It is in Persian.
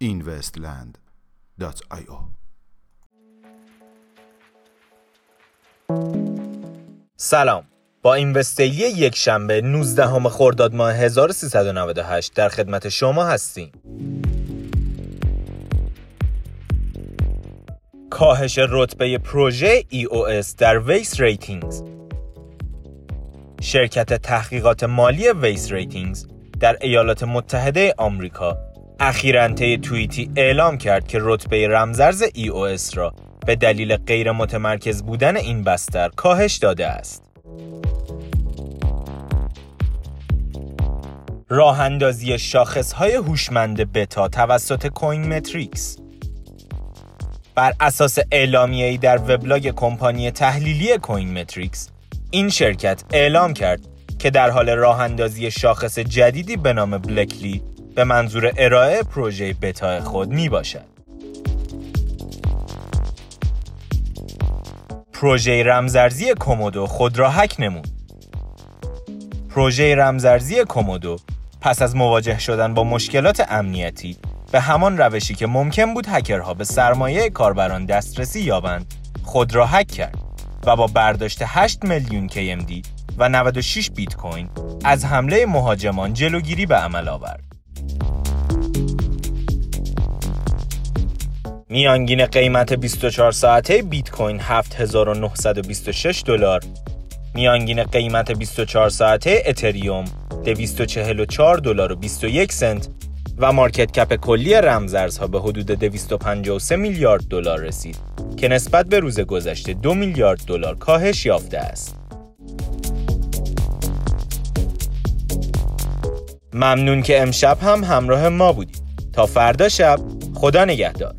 investland.io سلام. با این یک شنبه 19هم خرداد ماه 1398 در خدمت شما هستیم. کاهش رتبه پروژه EOS در Weiss Ratings شرکت تحقیقات مالی Weiss Ratings در ایالات متحده آمریکا اخیراً طی توییتی اعلام کرد که رتبه رمزرز EOS را به دلیل غیر متمرکز بودن این بستر کاهش داده است. راه اندازی شاخص های هوشمند بتا توسط کوین متریکس بر اساس اعلامیه‌ای در وبلاگ کمپانی تحلیلی کوین متریکس این شرکت اعلام کرد که در حال راه اندازی شاخص جدیدی به نام بلکلی به منظور ارائه پروژه بتا خود می باشد. پروژه رمزرزی کومودو خود را هک نمود. پروژه رمزرزی کومودو پس از مواجه شدن با مشکلات امنیتی به همان روشی که ممکن بود هکرها به سرمایه کاربران دسترسی یابند خود را هک کرد و با برداشت 8 میلیون KMD و 96 بیت کوین از حمله مهاجمان جلوگیری به عمل آورد. میانگین قیمت 24 ساعته بیت کوین 7926 دلار میانگین قیمت 24 ساعته اتریوم 244 دلار و 21 سنت و مارکت کپ کلی رمزارزها به حدود 253 میلیارد دلار رسید که نسبت به روز گذشته 2 میلیارد دلار کاهش یافته است. ممنون که امشب هم همراه ما بودید. تا فردا شب خدا نگهدار.